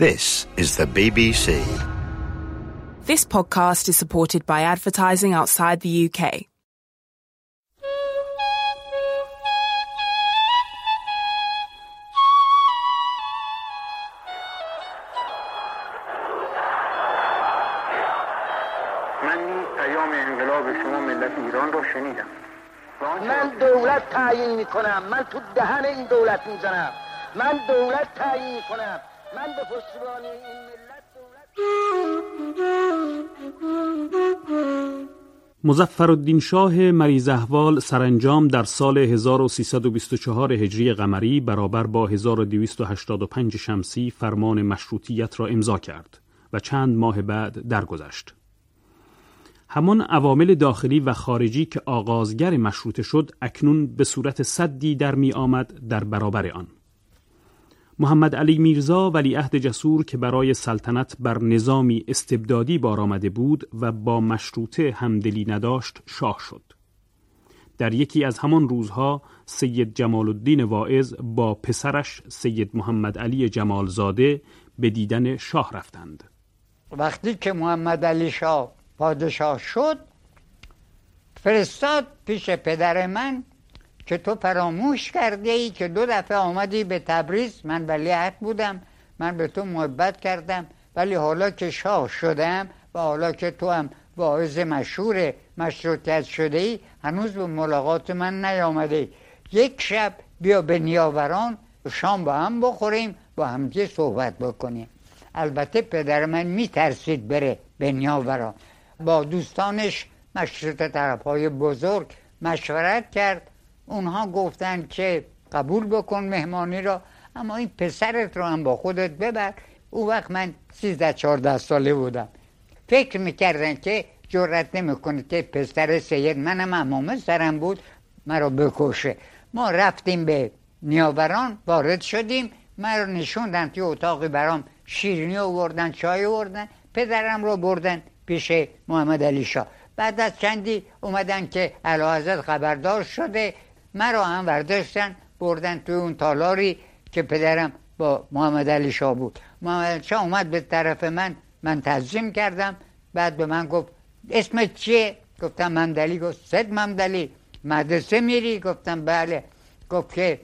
This is the BBC. This podcast is supported by advertising outside the UK. من نیز پیام انقلاب شما ملت ایران رو شنیدم و آنچه من دولت تعیین میکنم من تو دهن این دولت میزنم من دولت تعیین میکنم من به پشتیبانی این ملت دولت مظفرالدین شاه مریض احوال سرانجام در سال 1324 هجری قمری برابر با 1285 شمسی فرمان مشروطیت را امضا کرد و چند ماه بعد درگذشت. همان عوامل داخلی و خارجی که آغازگر مشروطه شد اکنون به صورت صدی در می آمد در برابر آن. محمد علی میرزا ولیعهد جسور که برای سلطنت بر نظامی استبدادی بار آمده بود و با مشروطه همدلی نداشت شاه شد. در یکی از همان روزها سید جمال الدین واعظ با پسرش سید محمد علی جمالزاده به دیدن شاه رفتند. وقتی که محمد علی شاه پادشاه شد فرستاد پیش پدر من که تو فراموش کرده ای که دو دفعه آمدی به تبریز. من ولیعهد بودم. من به تو محبت کردم. ولی حالا که شاه شدم و حالا که تو هم واعظ مشهور مشروطیت شده ای هنوز به ملاقات من نیامده یک شب بیا به نیاوران شام با هم بخوریم با همدیگه صحبت بکنیم. البته پدر من میترسید بره به نیاوران. با دوستانش مشروط طرف های بزرگ مشورت کرد. اونها گفتن که قبول بکن مهمانی را اما این پسرت رو هم با خودت ببر. او وقت من سیزده چارده ساله بودم. فکر می‌کردن که جرت نمی‌کنه که پسر سید منم امامه سرم بود مرا بکشه. ما رفتیم به نیاوران وارد شدیم. مرا نشوندن توی اتاقی برام شیرینی آوردن چای آوردن. پدرم رو بردن پیش محمد علی شاه. بعد از چندی اومدن که اعلی خبردار شده. مرا هم برداشتن بردن توی اون تالاری که پدرم با محمد علی شاه بود. محمد علی شاه اومد به طرف من من تعظیم کردم. بعد به من گفت اسمت چیه؟ گفتم ممدلی. گفت صد ممدلی. مدرسه میری؟ گفتم بله. گفت که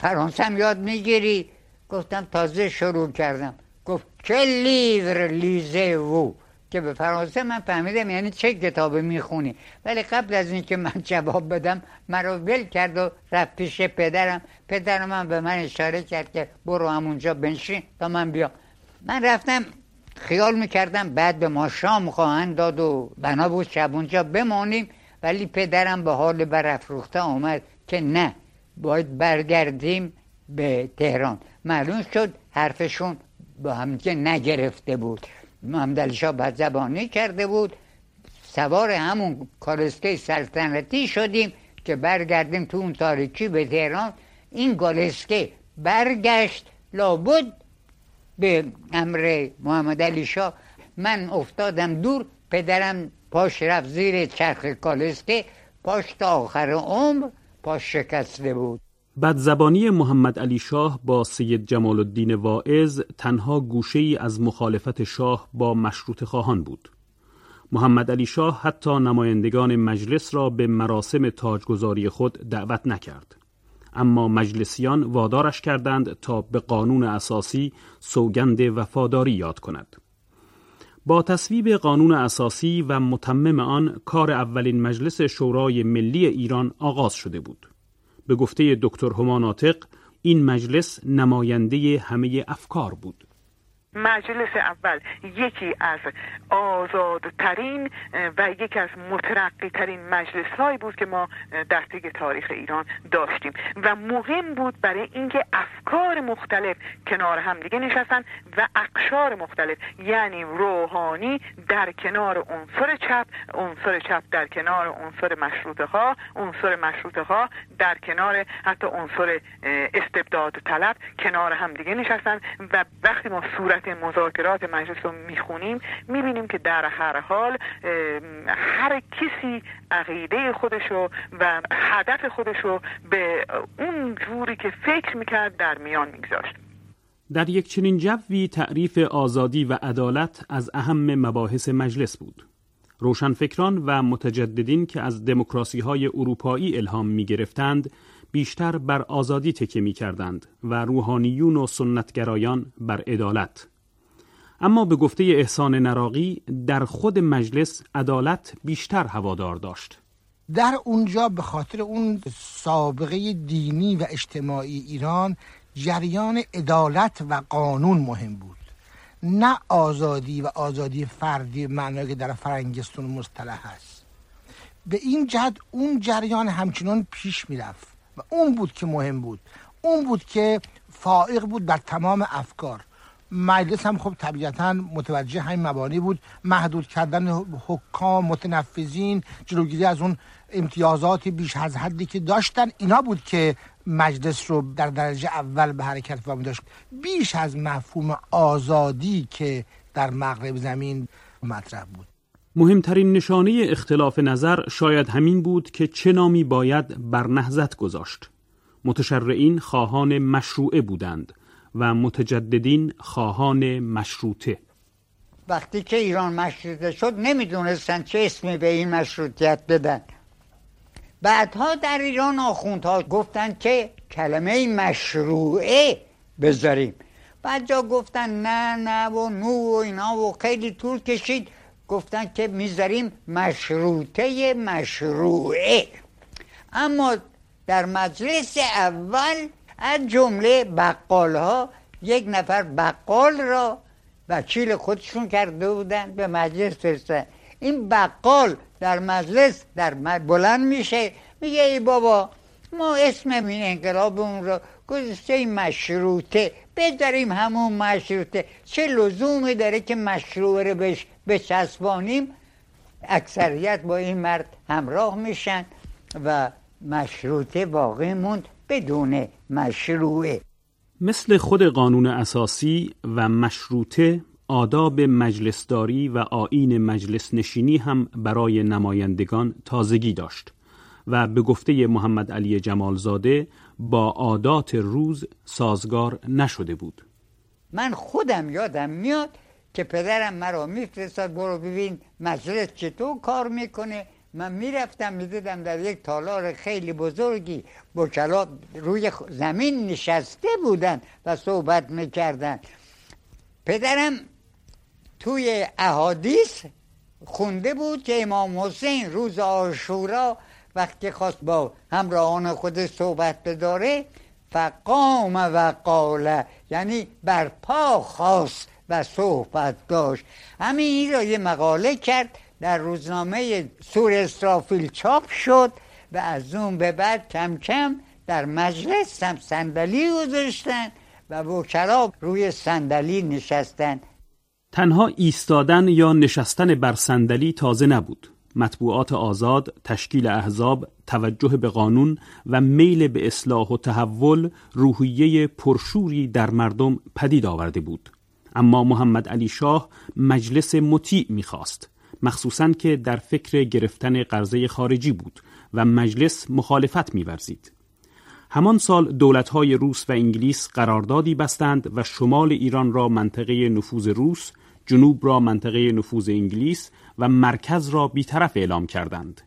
فرانسه یاد می‌گیری؟ گفتم تازه شروع کردم. گفت که لیور لیزه وو که به فرانسه من فهمیدم یعنی چه کتابی می‌خونی. ولی قبل از اینکه من جواب بدم مرا ول کرد و رفت پیش پدرم. پدرم من به من اشاره کرد که برو همونجا بنشین تا من بیام. من رفتم خیال می‌کردم بعد به ما شام خواهند داد و بنا بود شب اونجا بمانیم. ولی پدرم به حال برافروخته آمد که نه باید برگردیم به تهران. معلوم شد حرفشون با هم که نگرفته بود. محمد علی شاه بد زبانی کرده بود. سوار همون کالسکه سلطنتی شدیم که برگردیم تو اون تاریکی به تهران. این کالسکه برگشت لابد به امر محمد علی شاه من افتادم دور پدرم پاش رفت زیر چرخ کالسکه پاش تا آخر عمر پاش شکسته بود. بدزبانی محمد علی شاه با سید جمال الدین واعظ تنها گوشه ای از مخالفت شاه با مشروط خواهان بود. محمد علی شاه حتی نمایندگان مجلس را به مراسم تاجگذاری خود دعوت نکرد. اما مجلسیان وادارش کردند تا به قانون اساسی سوگند وفاداری یاد کند. با تصویب قانون اساسی و متمم آن کار اولین مجلس شورای ملی ایران آغاز شده بود. به گفته دکتر هما ناطق این مجلس نماینده همه افکار بود. مجلس اول یکی از آزادترین و یکی از مترقی ترین مجلس هایی بود که ما در طی تاریخ ایران داشتیم. و مهم بود برای اینکه افکار مختلف کنار هم دیگه نشستن و اقشار مختلف یعنی روحانی در کنار عنصر چپ عنصر چپ در کنار عنصر مشروطه ها عنصر مشروطه ها در کنار حتی عنصر استبداد طلب کنار هم دیگه نشستن و وقتی ما صورت مذاکرات مجلس رو می‌خونیم می‌بینیم که در هر حال هر کسی عقیده خودشو و هدف خودشو به اون جوری که فکر می‌کرد در میان میگذاشت در یک چنین جوی تعریف آزادی و عدالت از اهم مباحث مجلس بود. روشنفکران و متجددین که از دموکراسی های اروپایی الهام می گرفتند بیشتر بر آزادی تکیه می کردند و روحانیون و سنتگرایان بر عدالت. اما به گفته احسان نراقی در خود مجلس عدالت بیشتر هوادار داشت. در اونجا به خاطر اون سابقه دینی و اجتماعی ایران جریان عدالت و قانون مهم بود نه آزادی و آزادی فردی معنایی که در فرنگستون مصطلح هست. به این جهت اون جریان همچنان پیش می‌رفت و اون بود که مهم بود. اون بود که فائق بود در تمام افکار. مجلس هم خب طبیعتا متوجه همین مبانی بود. محدود کردن حکام متنفذین جلوگیری از اون امتیازات بیش از حدی که داشتن اینا بود که مجلس رو در درجه اول به حرکت وامی داشت. بیش از مفهوم آزادی که در مغرب زمین مطرح بود. مهمترین نشانه اختلاف نظر شاید همین بود که چه نامی باید بر نهزت گذاشت. متشرعین خواهان مشروعه بودند و متجددین خواهان مشروطه. وقتی که ایران مشروطه شد نمی‌دونستن چه اسمی به این مشروطیت بدن. بعدها در ایران آخوندها گفتن که کلمه مشروعه بذاریم. بعد جا گفتن نه نه و نو و اینا و خیلی طول کشید. گفتن که می‌ذاریم مشروطه مشروعه. اما در مجلس اول از جمله بقال ها یک نفر بقال را وکیل خودشون کرده بودن به مجلس فرستن این بقال در مجلس در بلند میشه میگه ای بابا ما اسم این انقلابمون رو گذاشته مشروطه. بذاریم همون مشروطه. چه لزومی داره که مشروع رو بهش بچسبانیم؟ اکثریت با این مرد همراه میشن و مشروطه باقی موند بدون مشروعه. مثل خود قانون اساسی و مشروطه آداب مجلسداری و آین مجلس نشینی هم برای نمایندگان تازگی داشت و به گفته محمد علی جمالزاده با عادات روز سازگار نشده بود. من خودم یادم میاد که پدرم مرا میفرستاد برو ببین مجلس چطور کار می‌کنه. من می‌رفتم می‌دیدم در یک تالار خیلی بزرگی بکلا روی زمین نشسته بودن و صحبت می‌کردن. پدرم توی احادیث خونده بود که امام حسین روز آشورا وقتی خواست با همراهان خود صحبت بداره فقام و قاله یعنی برپا خواست و صحبت داشت. همین این را یه مقاله کرد در روزنامه سور استرافیل چاپ شد و از اون به بعد کم کم در مجلس هم صندلی گذاشتن و وکلا روی صندلی نشستن. تنها ایستادن یا نشستن بر صندلی تازه نبود مطبوعات آزاد، تشکیل احزاب، توجه به قانون و میل به اصلاح و تحول روحیه پرشوری در مردم پدید آورده بود. اما محمد علی شاه مجلس مطیع می‌خواست مخصوصا که در فکر گرفتن قرضه خارجی بود و مجلس مخالفت میورزید. همان سال دولتهای روس و انگلیس قراردادی بستند و شمال ایران را منطقه نفوذ روس، جنوب را منطقه نفوذ انگلیس و مرکز را بیطرف اعلام کردند.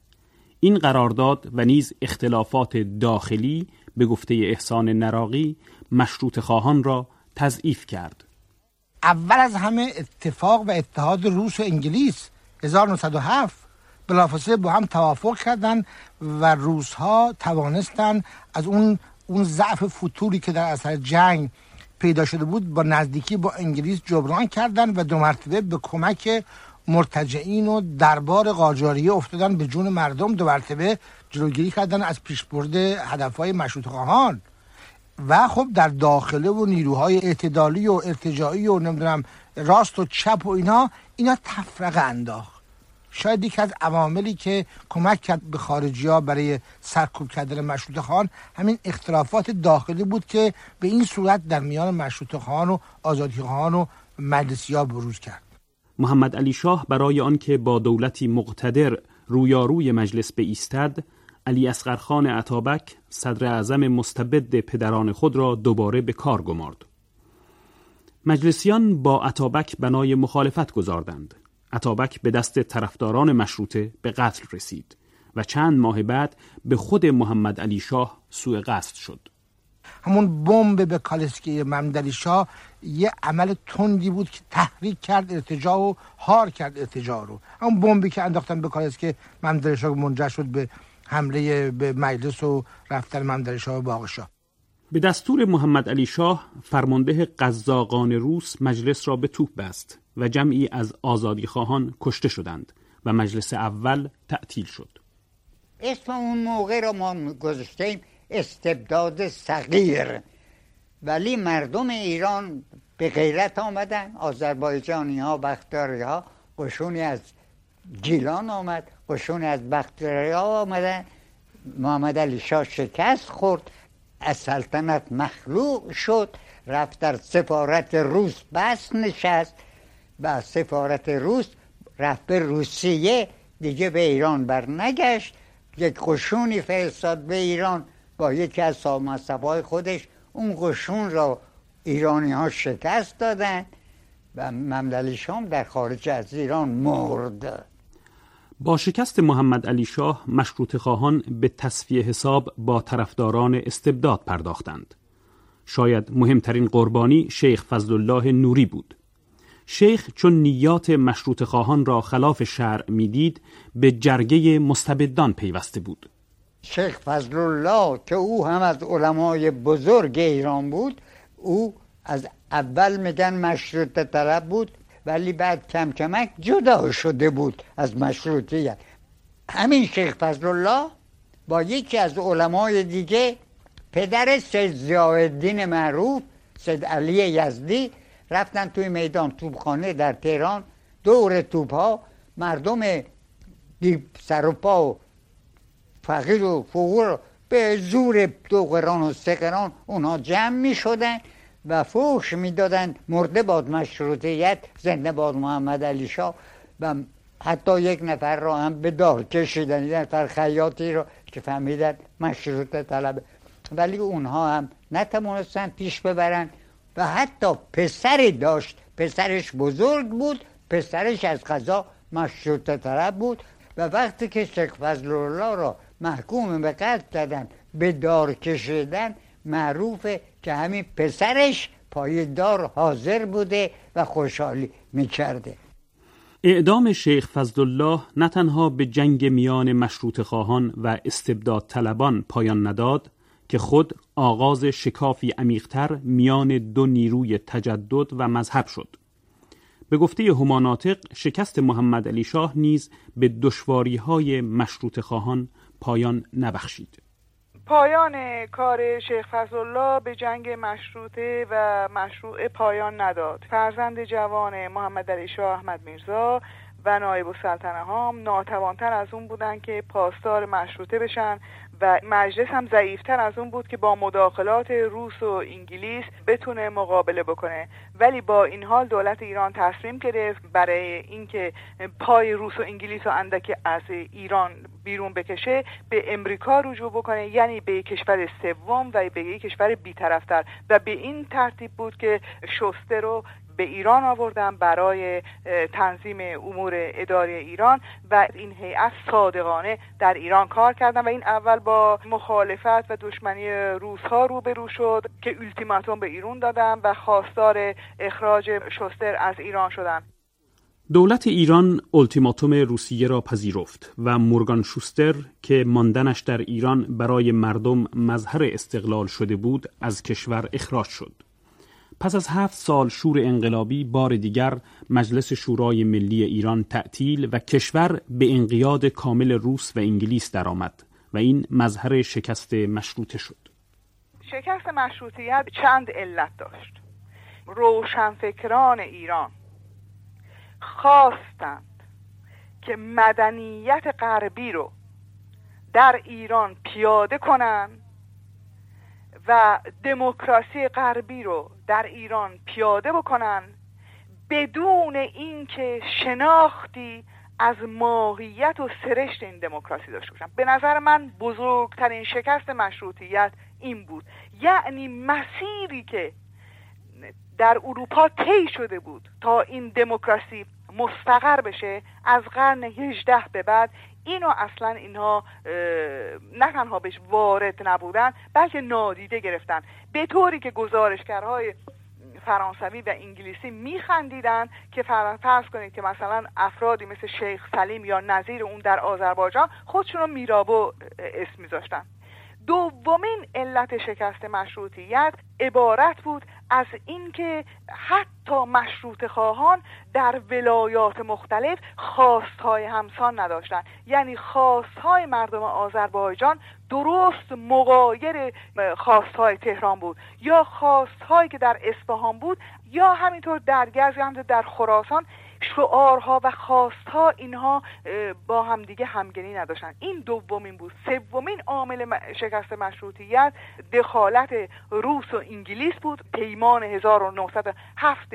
این قرارداد و نیز اختلافات داخلی به گفته احسان نراقی مشروط خواهان را تضعیف کرد. اول از همه اتفاق و اتحاد روس و انگلیس 1907 بلافاصله با هم توافق کردند و روس ها توانستند از اون اون ضعف فطوری که در اثر جنگ پیدا شده بود با نزدیکی با انگلیس جبران کردن و دو مرتبه به کمک مرتجعین و دربار قاجاریه افتادن به جون مردم. دو مرتبه جلوگیری کردن از پیشبرد هدفهای مشروط خواهان. و خب در داخله و نیروهای اعتدالی و ارتجاعی و نمی‌دونم راست و چپ و اینا اینا تفرقه انداخت. شاید یکی از عواملی که کمک کرد به خارجی ها برای سرکوب کردن مشروط خان همین اختلافات داخلی بود که به این صورت در میان مشروط خان و آزادی خان و مجلسی ها بروز کرد محمد علی شاه برای آنکه با دولتی مقتدر رویاروی مجلس ایستد علی اصغرخان عطابک صدر اعظم مستبد پدران خود را دوباره به کار گمارد مجلسیان با عطابک بنای مخالفت گذاردند. عطابک به دست طرفداران مشروطه به قتل رسید و چند ماه بعد به خود محمد علی شاه سوء قصد شد. همون بمب به کالسکی ممدلی شاه یه عمل تندی بود که تحریک کرد ارتجاع و هار کرد ارتجاع رو. همون بمبی که انداختن به کالسکی ممدلی شاه منجر شد به حمله به مجلس و رفتن ممدلی شاه و باغ شاه. به دستور محمد علی شاه فرمانده قزاقان روس مجلس را به توپ بست. و جمعی از آزادی خواهان کشته شدند و مجلس اول تعطیل شد. اسم اون موقع را ما گذاشتیم استبداد صغیر. ولی مردم ایران به غیرت آمدن. آذربایجانی ها بختیاری ها قشونی از گیلان آمد قشونی از بختیاری ها آمدن. محمد علی شاه شکست خورد از سلطنت مخلوق شد رفت در سفارت روس بس نشست. و سفارت روس رفت به روسیه دیگه به ایران برنگشت یک قشونی فرستاد به ایران با یکی از های خودش اون قشون را ایرانی ها شکست دادن و ممدلی شام در خارج از ایران مرد با شکست محمد علی شاه مشروط خواهان به تصفیه حساب با طرفداران استبداد پرداختند. شاید مهمترین قربانی شیخ فضل الله نوری بود. شیخ چون نیات مشروط خواهان را خلاف شرع می‌دید به جرگه مستبدان پیوسته بود. شیخ فضل الله که او هم از علمای بزرگ ایران بود او از اول میگن مشروط طلب بود ولی بعد کم کمک جدا شده بود از مشروطیت همین شیخ فضل الله با یکی از علمای دیگه پدر سید زیادین معروف سید علی یزدی رفتن توی میدان توبخانه در تهران. دور توپ ها مردم سر و پا و فقیر و فقور به زور دو قران و سه قران اونها جمع می شدن و فوش می‌دادن مرده باد مشروطیت زنده باد محمد علی شاه و حتی یک نفر را هم به دار کشیدن یک نفر خیاطی را که فهمیدن مشروط طلب ولی اونها هم نتوانستن پیش ببرن. و حتی پسری داشت. پسرش بزرگ بود پسرش از قضا مشروط طلب بود و وقتی که شیخ فضل الله را محکوم به قتل کردن به دار کشیدن معروفه که همین پسرش پای دار حاضر بوده و خوشحالی می‌کرده. اعدام شیخ فضلالله نه تنها به جنگ میان مشروط خواهان و استبداد طلبان پایان نداد که خود آغاز شکافی عمیقتر میان دو نیروی تجدد و مذهب شد. به گفته هماناتق شکست محمد علی شاه نیز به دشواری های مشروط خواهان پایان نبخشید. پایان کار شیخ فضلالله به جنگ مشروطه و مشروع پایان نداد. فرزند جوان محمد علی شاه احمد میرزا و نایب السلطنه هام ناتوانتر از اون بودن که پاسدار مشروطه بشن و مجلس هم ضعیفتر از اون بود که با مداخلات روس و انگلیس بتونه مقابله بکنه. ولی با این حال دولت ایران تصمیم گرفت برای اینکه پای روس و انگلیس و اندک از ایران بیرون بکشه به امریکا رجوع بکنه یعنی به کشور سوم و به کشور بیطرفتر و به این ترتیب بود که شسته رو به ایران آوردن برای تنظیم امور اداری ایران و این هیئت صادقانه در ایران کار کردن و این اول با مخالفت و دشمنی روس ها روبرو شد که التیماتوم به ایران دادن و خواستار اخراج شستر از ایران شدن دولت ایران التیماتوم روسیه را پذیرفت و مورگان شوستر که ماندنش در ایران برای مردم مظهر استقلال شده بود از کشور اخراج شد. پس از هفت سال شور انقلابی بار دیگر مجلس شورای ملی ایران تعطیل و کشور به انقیاد کامل روس و انگلیس درآمد و این مظهر شکست مشروطه شد. شکست مشروطیت چند علت داشت. روشنفکران ایران خواستند که مدنیت غربی رو در ایران پیاده کنند و دموکراسی غربی رو در ایران پیاده بکنن بدون اینکه شناختی از ماهیت و سرشت این دموکراسی داشته باشن. به نظر من بزرگترین شکست مشروطیت این بود. یعنی مسیری که در اروپا طی شده بود تا این دموکراسی مستقر بشه از قرن 18 به بعد اینو اصلا اینها نه تنها بهش وارد نبودن بلکه نادیده گرفتن. به طوری که گزارشگرهای فرانسوی و انگلیسی میخندیدن که فرض کنید که مثلا افرادی مثل شیخ سلیم یا نظیر اون در آذربایجان خودشون رو میرابو اسم میذاشتن. دومین علت شکست مشروطیت عبارت بود از اینکه حتی مشروط خواهان در ولایات مختلف خواستهای همسان نداشتند. یعنی خواستهای مردم آذربایجان درست مقایر خواستهای تهران بود یا خواستهایی که در اصفهان بود یا همینطور در یا در خراسان شعارها و خواستها اینها با همدیگه همگنی نداشتن. این دومین بود. سومین عامل شکست مشروطیت دخالت روس و انگلیس بود. پیمان 1907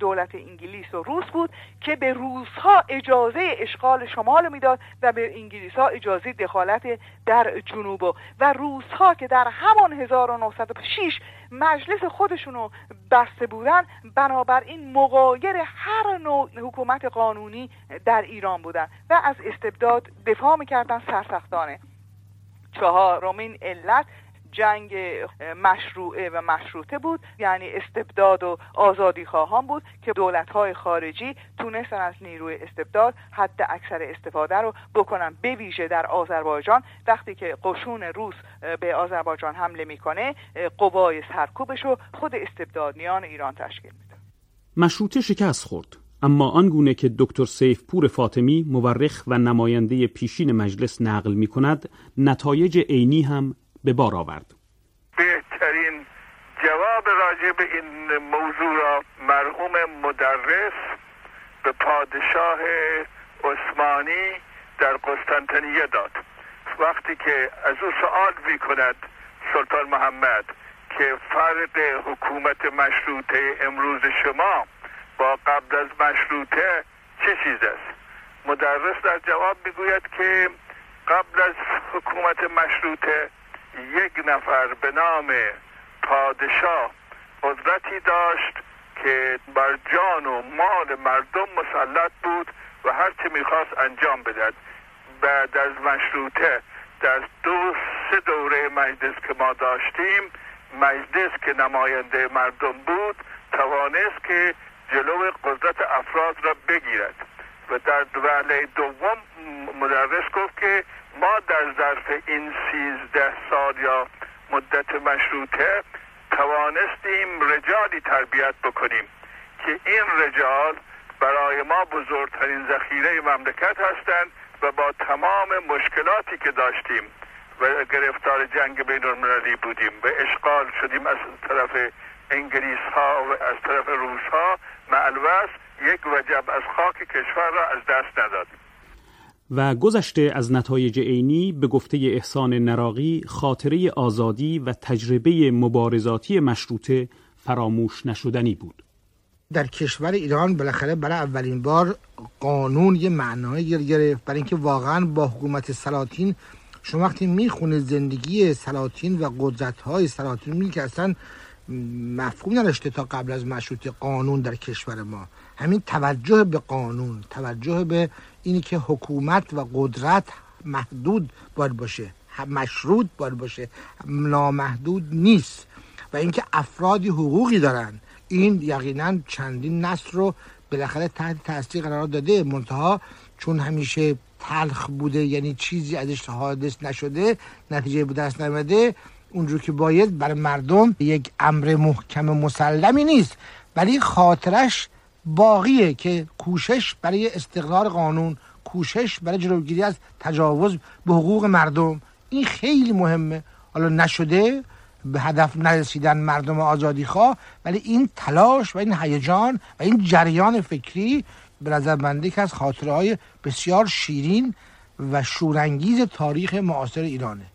دولت انگلیس و روس بود که به روسها اجازه اشغال شمال می‌داد و به انگلیس ها اجازه دخالت در جنوب. و روسها که در همان 1906 مجلس خودشونو بسته بودن بنابراین مقایر هر نوع حکومت قانونی در ایران بودن و از استبداد دفاع می‌کردن سرسختانه. چهارمین علت جنگ مشروعه و مشروطه بود. یعنی استبداد و آزادی خواهان بود که دولت های خارجی تونستن از نیروی استبداد حد اکثر استفاده رو بکنن. به ویژه در آذربایجان وقتی که قشون روس به آذربایجان حمله می‌کنه قوای سرکوبش رو خود استبدادیان ایران تشکیل میده. مشروطه شکست خورد. اما آنگونه که دکتر سیف پور فاطمی مورخ و نماینده پیشین مجلس نقل می کند نتایج عینی هم به بار آورد. بهترین جواب راجع به این موضوع را مرحوم مدرس به پادشاه عثمانی در قسطنطنیه داد. وقتی که از او سوال می کند سلطان محمد که فرق حکومت مشروطه امروز شما با قبل از مشروطه چه چیز است؟ مدرس در جواب می‌گوید که قبل از حکومت مشروطه یک نفر به نام پادشاه قدرتی داشت که بر جان و مال مردم مسلط بود و هر چه می‌خواست انجام بدهد. بعد از مشروطه در دو سه دوره مجلس که ما داشتیم مجلس که نماینده مردم بود توانست که جلو قدرت افراد را بگیرد. در وله دوم مدرس گفت که ما در ظرف این سیزده سال یا مدت مشروطه توانستیم رجالی تربیت بکنیم که این رجال برای ما بزرگترین ذخیره مملکت هستند و با تمام مشکلاتی که داشتیم و گرفتار جنگ بین المللی بودیم و اشغال شدیم از طرف انگلیس ها و از طرف روس ها معلوس یک وجب از خاک کشور را از دست ندادیم و گذشته از نتایج عینی به گفته احسان نراقی خاطره آزادی و تجربه مبارزاتی مشروطه فراموش نشدنی بود. در کشور ایران بالاخره برای اولین بار قانون یه معنایی گرفت. برای اینکه واقعا با حکومت سلاطین شما وقتی می‌خونه زندگی سلاطین و قدرت های سلاطین می که اصلا مفهوم نداشته تا قبل از مشروط قانون در کشور ما. همین توجه به قانون توجه به اینی که حکومت و قدرت محدود باید باشه. مشروط باید باشه. نامحدود نیست. و اینکه افرادی حقوقی دارن. این یقینا چندین نسل رو بالاخره تحت تاثیر قرار داده. منتها چون همیشه تلخ بوده یعنی چیزی ازش حادث نشده نتیجه به دست نمیده اونجور که باید برای مردم یک امر محکم مسلمی نیست ولی خاطرش باقیه که کوشش برای استقرار قانون کوشش برای جلوگیری از تجاوز به حقوق مردم این خیلی مهمه. حالا نشده به هدف نرسیدن مردم آزادی خواه ولی این تلاش و این هیجان و این جریان فکری به نظر بنده که از خاطره های بسیار شیرین و شورانگیز تاریخ معاصر ایرانه.